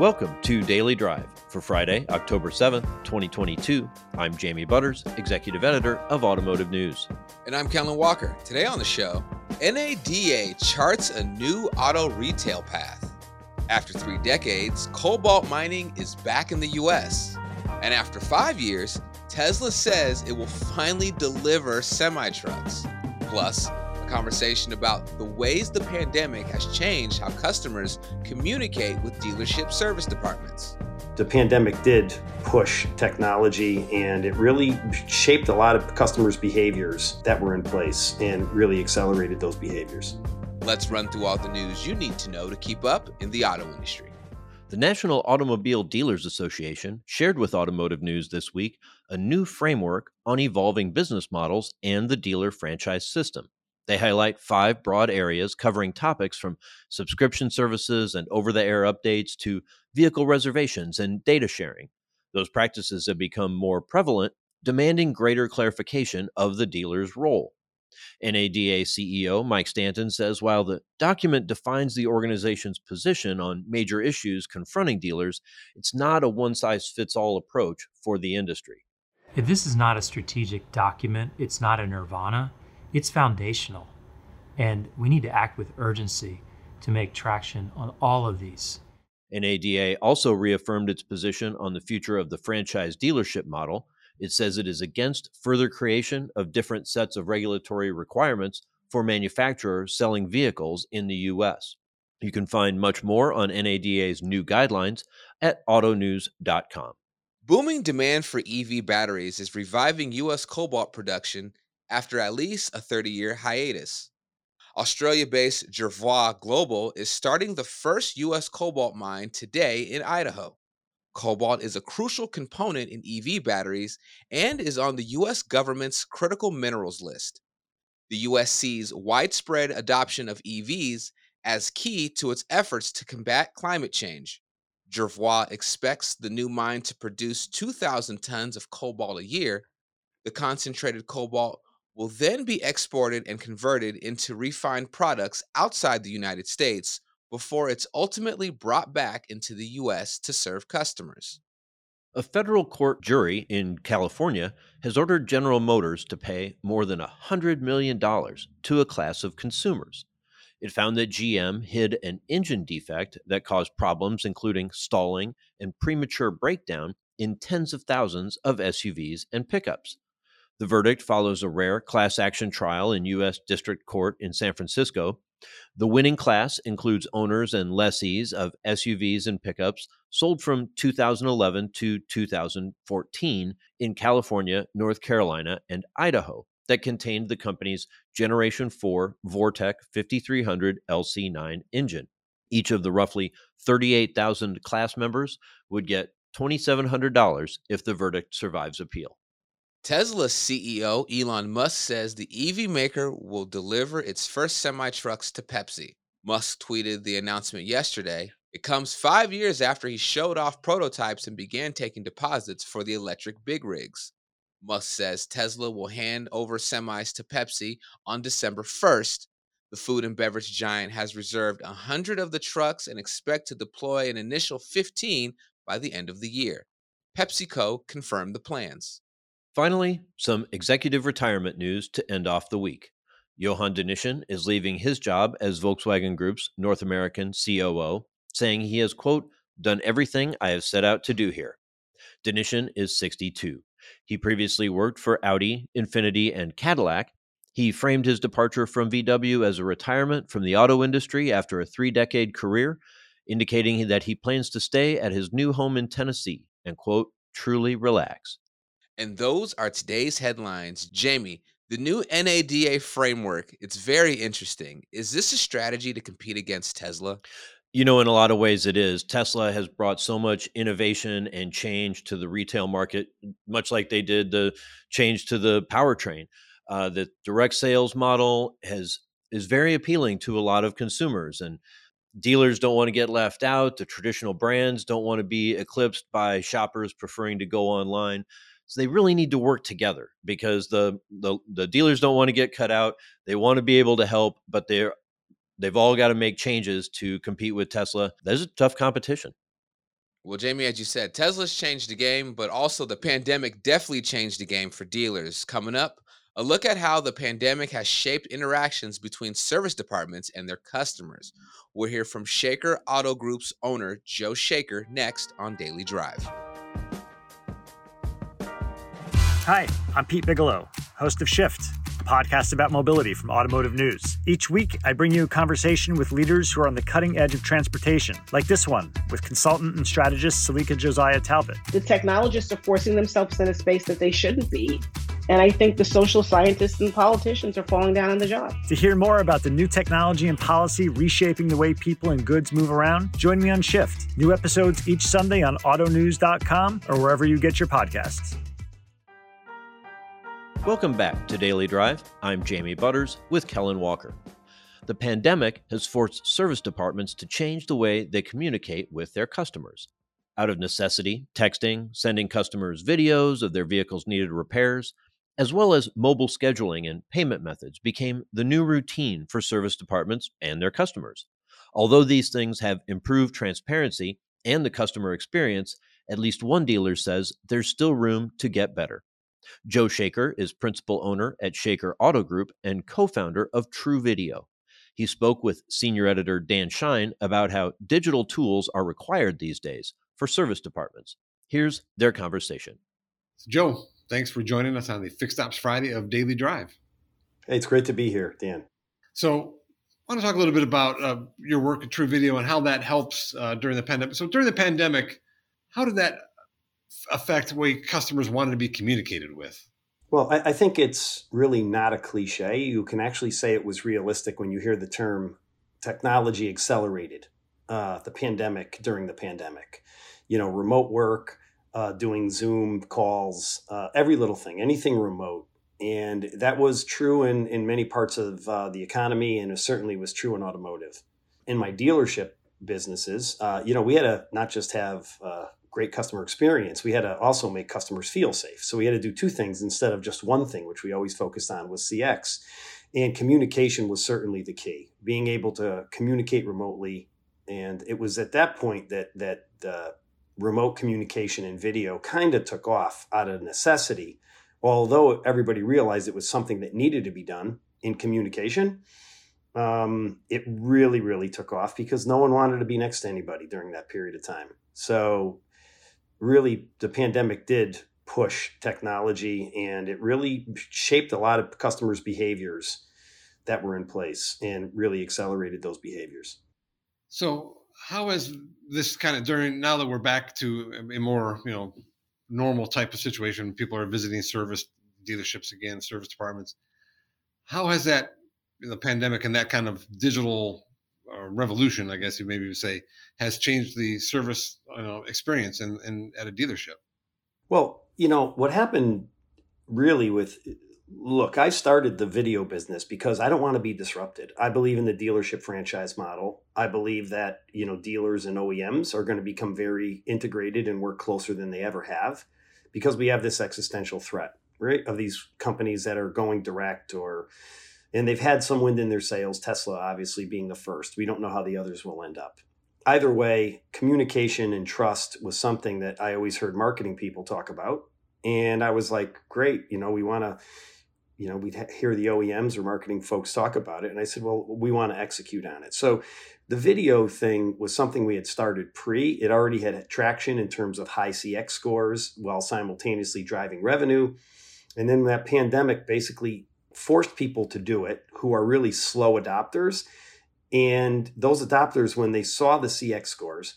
Welcome to Daily Drive for Friday, October 7th, 2022. I'm Jamie Butters, Executive Editor of Automotive News. And I'm Kellen Walker. Today on the show, NADA charts a new auto retail path. After three decades, cobalt mining is back in the US. And after five years, Tesla says it will finally deliver semi trucks. Plus, conversation about the ways the pandemic has changed how customers communicate with dealership service departments. The pandemic did push technology and it really shaped a lot of customers' behaviors that were in place and really accelerated those behaviors. Let's run through all the news you need to know to keep up in the auto industry. The National Automobile Dealers Association shared with Automotive News this week a new framework on evolving business models and the dealer franchise system. They highlight five broad areas covering topics from subscription services and over the air updates to vehicle reservations and data sharing. Those practices have become more prevalent, demanding greater clarification of the dealer's role. NADA CEO Mike Stanton says while the document defines the organization's position on major issues confronting dealers, it's not a one size fits all approach for the industry. This is not a strategic document, it's not a nirvana it's foundational. And we need to act with urgency to make traction on all of these. NADA also reaffirmed its position on the future of the franchise dealership model. It says it is against further creation of different sets of regulatory requirements for manufacturers selling vehicles in the U.S. You can find much more on NADA's new guidelines at autonews.com. Booming demand for EV batteries is reviving U.S. cobalt production after at least a 30 year hiatus. Australia based Jervois Global is starting the first U.S. cobalt mine today in Idaho. Cobalt is a crucial component in EV batteries and is on the U.S. government's critical minerals list. The U.S. sees widespread adoption of EVs as key to its efforts to combat climate change. Jervois expects the new mine to produce 2,000 tons of cobalt a year. The concentrated cobalt will then be exported and converted into refined products outside the United States before it's ultimately brought back into the U.S. to serve customers. A federal court jury in California has ordered General Motors to pay more than $100 million to a class of consumers. It found that GM hid an engine defect that caused problems, including stalling and premature breakdown, in tens of thousands of SUVs and pickups. The verdict follows a rare class action trial in U.S. District Court in San Francisco. The winning class includes owners and lessees of SUVs and pickups sold from 2011 to 2014 in California, North Carolina, and Idaho that contained the company's Generation 4 Vortec 5300 LC9 engine. Each of the roughly 38,000 class members would get $2,700 if the verdict survives appeal. Tesla CEO Elon Musk says the EV maker will deliver its first semi trucks to Pepsi. Musk tweeted the announcement yesterday. It comes five years after he showed off prototypes and began taking deposits for the electric big rigs. Musk says Tesla will hand over semis to Pepsi on December 1st. The food and beverage giant has reserved 100 of the trucks and expect to deploy an initial 15 by the end of the year. PepsiCo confirmed the plans. Finally, some executive retirement news to end off the week. Johan de Nysschen is leaving his job as Volkswagen Group's North American COO, saying he has, quote, done everything I have set out to do here. Danishin is 62. He previously worked for Audi, Infiniti, and Cadillac. He framed his departure from VW as a retirement from the auto industry after a three decade career, indicating that he plans to stay at his new home in Tennessee and, quote, truly relax. And those are today's headlines. Jamie, the new NADA framework, it's very interesting. Is this a strategy to compete against Tesla? You know, in a lot of ways, it is. Tesla has brought so much innovation and change to the retail market, much like they did the change to the powertrain. Uh, the direct sales model has is very appealing to a lot of consumers, and dealers don't want to get left out. The traditional brands don't want to be eclipsed by shoppers preferring to go online. So they really need to work together because the the, the dealers don't want to get cut out. They want to be able to help, but they're they've all got to make changes to compete with Tesla. There's a tough competition. Well, Jamie, as you said, Tesla's changed the game, but also the pandemic definitely changed the game for dealers. Coming up, a look at how the pandemic has shaped interactions between service departments and their customers. We'll hear from Shaker Auto Group's owner, Joe Shaker, next on Daily Drive. Hi, I'm Pete Bigelow, host of Shift a podcast about mobility from Automotive News. Each week, I bring you a conversation with leaders who are on the cutting edge of transportation, like this one with consultant and strategist Selika Josiah Talbott. The technologists are forcing themselves in a space that they shouldn't be. And I think the social scientists and politicians are falling down on the job. To hear more about the new technology and policy reshaping the way people and goods move around, join me on Shift. New episodes each Sunday on autonews.com or wherever you get your podcasts. Welcome back to Daily Drive. I'm Jamie Butters with Kellen Walker. The pandemic has forced service departments to change the way they communicate with their customers. Out of necessity, texting, sending customers videos of their vehicles' needed repairs, as well as mobile scheduling and payment methods became the new routine for service departments and their customers. Although these things have improved transparency and the customer experience, at least one dealer says there's still room to get better. Joe Shaker is principal owner at Shaker Auto Group and co founder of True Video. He spoke with senior editor Dan Shine about how digital tools are required these days for service departments. Here's their conversation. Joe, thanks for joining us on the Fixed Ops Friday of Daily Drive. Hey, it's great to be here, Dan. So, I want to talk a little bit about uh, your work at True Video and how that helps uh, during the pandemic. So, during the pandemic, how did that affect the way customers wanted to be communicated with? Well, I, I, think it's really not a cliche. You can actually say it was realistic when you hear the term technology accelerated uh, the pandemic during the pandemic. You know, remote work, uh, doing Zoom calls, uh, every little thing, anything remote. And that was true in, in many parts of uh, the economy, and it certainly was true in automotive. In my dealership businesses, uh, you know, we had to not just have uh, great customer experience, we had to also make customers feel safe. So we had to do two things instead of just one thing, which we always focused on was CX. And communication was certainly the key. Being able to communicate remotely, and it was at that point that that the remote communication and video kind of took off out of necessity. Although everybody realized it was something that needed to be done in communication, um, it really, really took off because no one wanted to be next to anybody during that period of time. So really the pandemic did push technology and it really shaped a lot of customers' behaviors that were in place and really accelerated those behaviors. So, how has this kind of during now that we're back to a more you know normal type of situation, people are visiting service dealerships again, service departments. How has that the pandemic and that kind of digital revolution, I guess you maybe would say, has changed the service you know, experience in, in at a dealership? Well, you know what happened really with look, I started the video business because I don't want to be disrupted. I believe in the dealership franchise model. I believe that, you know, dealers and OEMs are going to become very integrated and work closer than they ever have because we have this existential threat, right? Of these companies that are going direct or and they've had some wind in their sails, Tesla obviously being the first. We don't know how the others will end up. Either way, communication and trust was something that I always heard marketing people talk about. And I was like, great, you know, we want to, you know, we'd hear the OEMs or marketing folks talk about it. And I said, well, we want to execute on it. So the video thing was something we had started pre. It already had traction in terms of high CX scores while simultaneously driving revenue. And then that pandemic basically forced people to do it who are really slow adopters. And those adopters, when they saw the CX scores,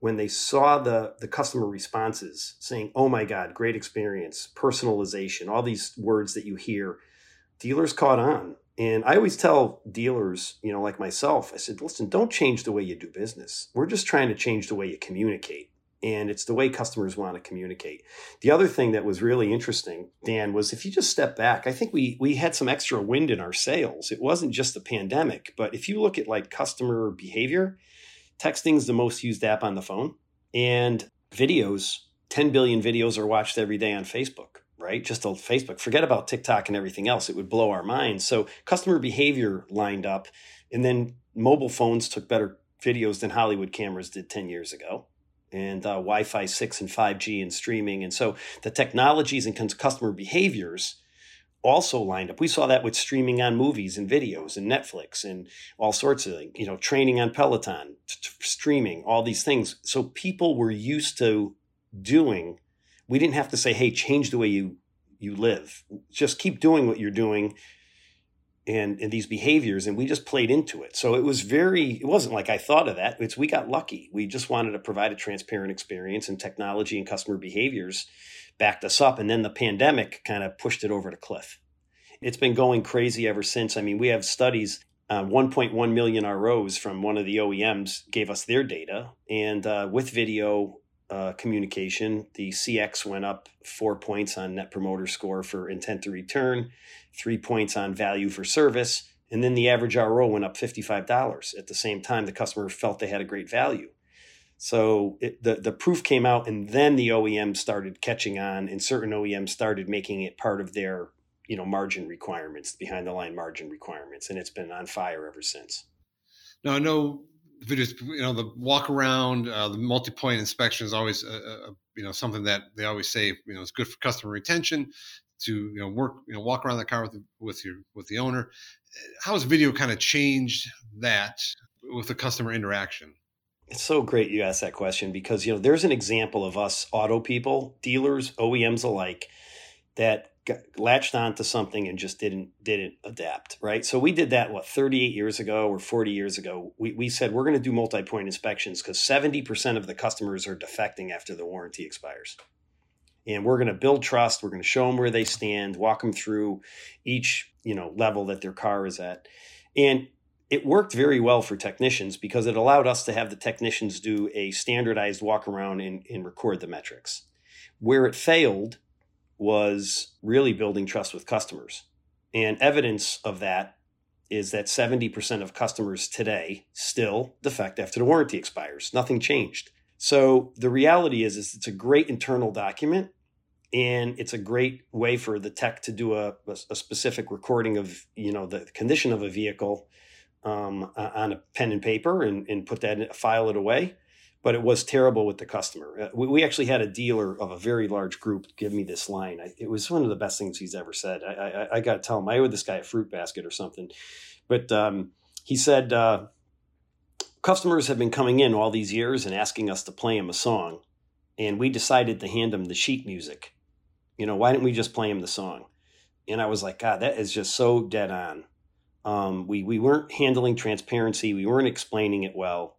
when they saw the, the customer responses saying, oh my God, great experience, personalization, all these words that you hear, dealers caught on. And I always tell dealers, you know, like myself, I said, listen, don't change the way you do business. We're just trying to change the way you communicate and it's the way customers want to communicate. The other thing that was really interesting, Dan, was if you just step back, I think we we had some extra wind in our sails. It wasn't just the pandemic, but if you look at like customer behavior, texting is the most used app on the phone, and videos, 10 billion videos are watched every day on Facebook. Right, just on Facebook. Forget about TikTok and everything else; it would blow our minds. So, customer behavior lined up, and then mobile phones took better videos than Hollywood cameras did 10 years ago and uh, Wi-Fi six and five G and streaming, and so the technologies and customer behaviors also lined up. We saw that with streaming on movies and videos and Netflix and all sorts of things, you know, training on Peloton, t- streaming, all these things. So people were used to doing. We didn't have to say, "Hey, change the way you you live. Just keep doing what you're doing." And, and these behaviors and we just played into it so it was very it wasn't like i thought of that it's we got lucky we just wanted to provide a transparent experience and technology and customer behaviors backed us up. And then the pandemic kind of pushed it over the cliff. It's been going crazy ever since. I mean, we have studies. Uh, 1.1 million ROs from one of the OEMs gave us their data. And uh, with video uh, communication, the CX went up four points on net promoter score for intent to return, three points on value for service. And then the average RO went up $55. At the same time, the customer felt they had a great value. So it, the the proof came out, and then the OEM started catching on, and certain OEMs started making it part of their you know margin requirements, behind the line margin requirements, and it's been on fire ever since. Now I know videos, you know, the walk around, uh, the multi point inspection is always a, a, you know something that they always say you know is good for customer retention to you know work you know walk around the car with with your with the owner. How has video kind of changed that with the customer interaction? It's so great you asked that question because you know there's an example of us auto people, dealers, OEMs alike, that got, latched onto something and just didn't didn't adapt, right? So we did that what 38 years ago or 40 years ago. We we said we're going to do multi-point inspections because 70% of the customers are defecting after the warranty expires. And we're going to build trust, we're going to show them where they stand, walk them through each, you know, level that their car is at. And it worked very well for technicians because it allowed us to have the technicians do a standardized walk around and, and record the metrics. Where it failed was really building trust with customers. And evidence of that is that 70% of customers today still defect after the warranty expires. Nothing changed. So the reality is, is it's a great internal document and it's a great way for the tech to do a, a specific recording of you know the condition of a vehicle um, on a pen and paper and, and put that in, file it away. But it was terrible with the customer. Uh, we, we, actually had a dealer of a very large group give me this line. I, it was one of the best things he's ever said. I, I, I got to tell him, I owe this guy a fruit basket or something. But um, he said, uh, customers have been coming in all these years and asking us to play him a song. And we decided to hand him the sheet music. You know, why didn't we just play him the song? And I was like, God, that is just so dead on. Um, we we weren't handling transparency. We weren't explaining it well,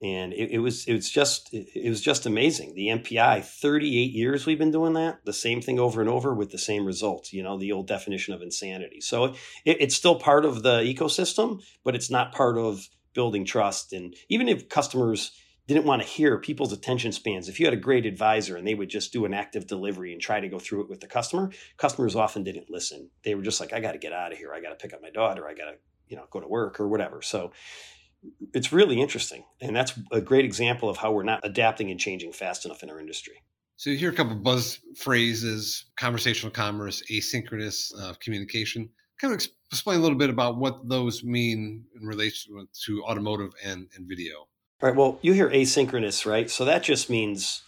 and it, it was it was just it, was just amazing. The MPI, thirty eight years we've been doing that, the same thing over and over with the same results. You know, the old definition of insanity. So it, it's still part of the ecosystem, but it's not part of building trust. And even if customers didn't want to hear people's attention spans. If you had a great advisor and they would just do an active delivery and try to go through it with the customer, customers often didn't listen. They were just like, I got to get out of here. I got to pick up my daughter. I got to, you know, go to work or whatever. So it's really interesting. And that's a great example of how we're not adapting and changing fast enough in our industry. So you hear a couple of buzz phrases, conversational commerce, asynchronous uh, communication. Kind of explain a little bit about what those mean in relation to automotive and, and video. All right. Well, you hear asynchronous, right? So that just means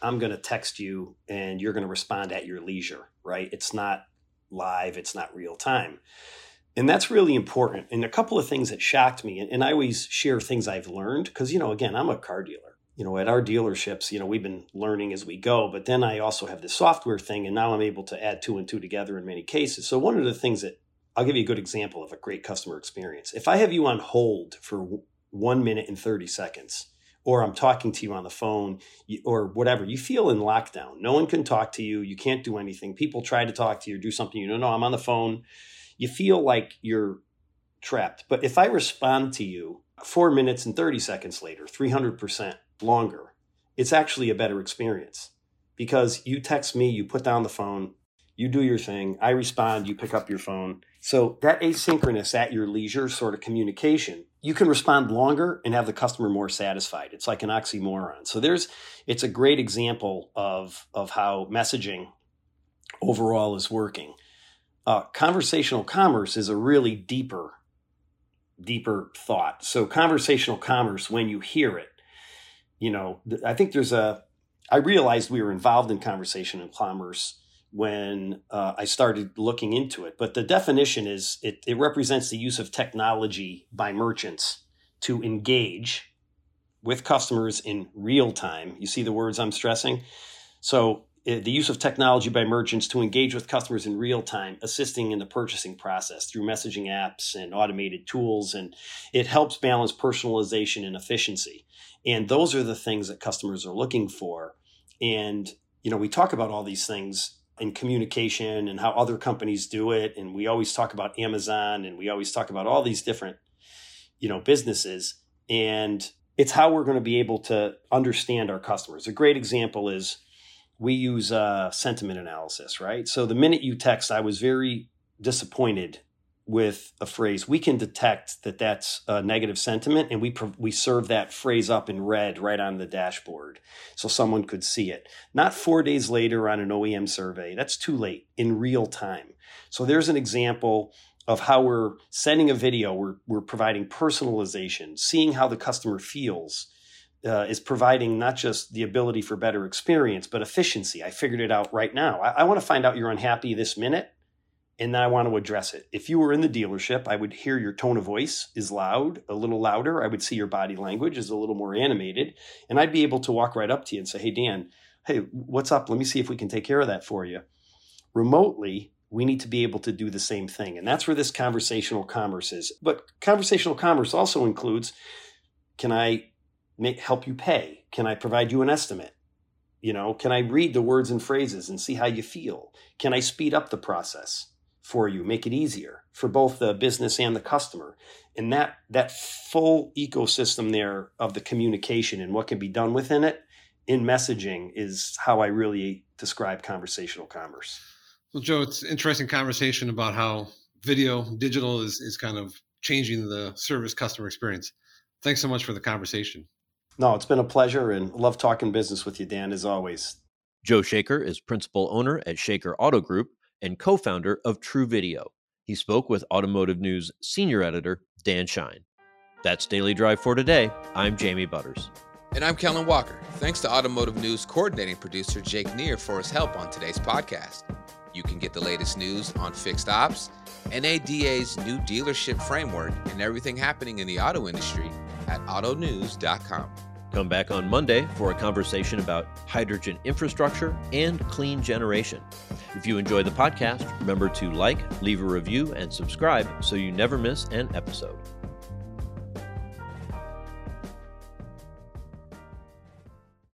I'm going to text you and you're going to respond at your leisure, right? It's not live, it's not real time. And that's really important. And a couple of things that shocked me, and, and I always share things I've learned because, you know, again, I'm a car dealer. You know, at our dealerships, you know, we've been learning as we go, but then I also have this software thing, and now I'm able to add two and two together in many cases. So, one of the things that I'll give you a good example of a great customer experience. If I have you on hold for one minute and 30 seconds or I'm talking to you on the phone or whatever, you feel in lockdown. No one can talk to you. You can't do anything. People try to talk to you or do something. You know, I'm on the phone. You feel like you're trapped. But if I respond to you four minutes and 30 seconds later, 300% longer, it's actually a better experience because you text me, you put down the phone, you do your thing, I respond, you pick up your phone. So that asynchronous at your leisure sort of communication you can respond longer and have the customer more satisfied. It's like an oxymoron. So there's it's a great example of of how messaging overall is working. Uh, conversational commerce is a really deeper deeper thought. So conversational commerce, when you hear it, you know, I think there's a, I realized we were involved in conversation and commerce when uh, I started looking into it. But the definition is it, it represents the use of technology by merchants to engage with customers in real time. You see the words I'm stressing? So, Uh, the use of technology by merchants to engage with customers in real time, assisting in the purchasing process through messaging apps and automated tools. And it helps balance personalization and efficiency. And those are the things that customers are looking for. And, you know, we talk about all these things in communication and how other companies do it. And we always talk about Amazon and we always talk about all these different, you know, businesses. And it's how we're going to be able to understand our customers. A great example is we use uh, sentiment analysis, right? So the minute you text, I was very disappointed with a phrase, we can detect that that's a negative sentiment, and we we serve that phrase up in red right on the dashboard, so someone could see it. Not four days later on an OEM survey. That's too late in real time. So there's an example of how we're sending a video. We're we're providing personalization, seeing how the customer feels. Uh, is providing not just the ability for better experience, but efficiency. I figured it out right now. I, I want to find out you're unhappy this minute and then I want to address it. If you were in the dealership, I would hear your tone of voice is loud, a little louder. I would see your body language is a little more animated, and I'd be able to walk right up to you and say, "Hey Dan, hey, what's up? Let me see if we can take care of that for you." Remotely, we need to be able to do the same thing, and that's where this conversational commerce is. But conversational commerce also includes can I help you pay? Can I provide you an estimate? You know, can I read the words and phrases and see how you feel? Can I speed up the process? for you, make it easier for both the business and the customer. And that that full ecosystem there of the communication and what can be done within it in messaging is how I really describe conversational commerce. Well, Joe, it's interesting conversation about how video, digital is, is kind of changing the service customer experience. Thanks so much for the conversation. No, it's been a pleasure and love talking business with you, Dan, as always. Joe Shaker is principal owner at Shaker Auto Group and co founder of True Video. He spoke with Automotive News senior editor Dan Shine. That's Daily Drive for today. I'm Jamie Butters. And I'm Kellen Walker. Thanks to Automotive News coordinating producer Jake Neer for his help on today's podcast. You can get the latest news on fixed ops, NADA's new dealership framework, and everything happening in the auto industry at autonews.com. Come back on Monday for a conversation about hydrogen infrastructure and clean generation. If you enjoy the podcast, remember to like, leave a review, and subscribe so you never miss an episode.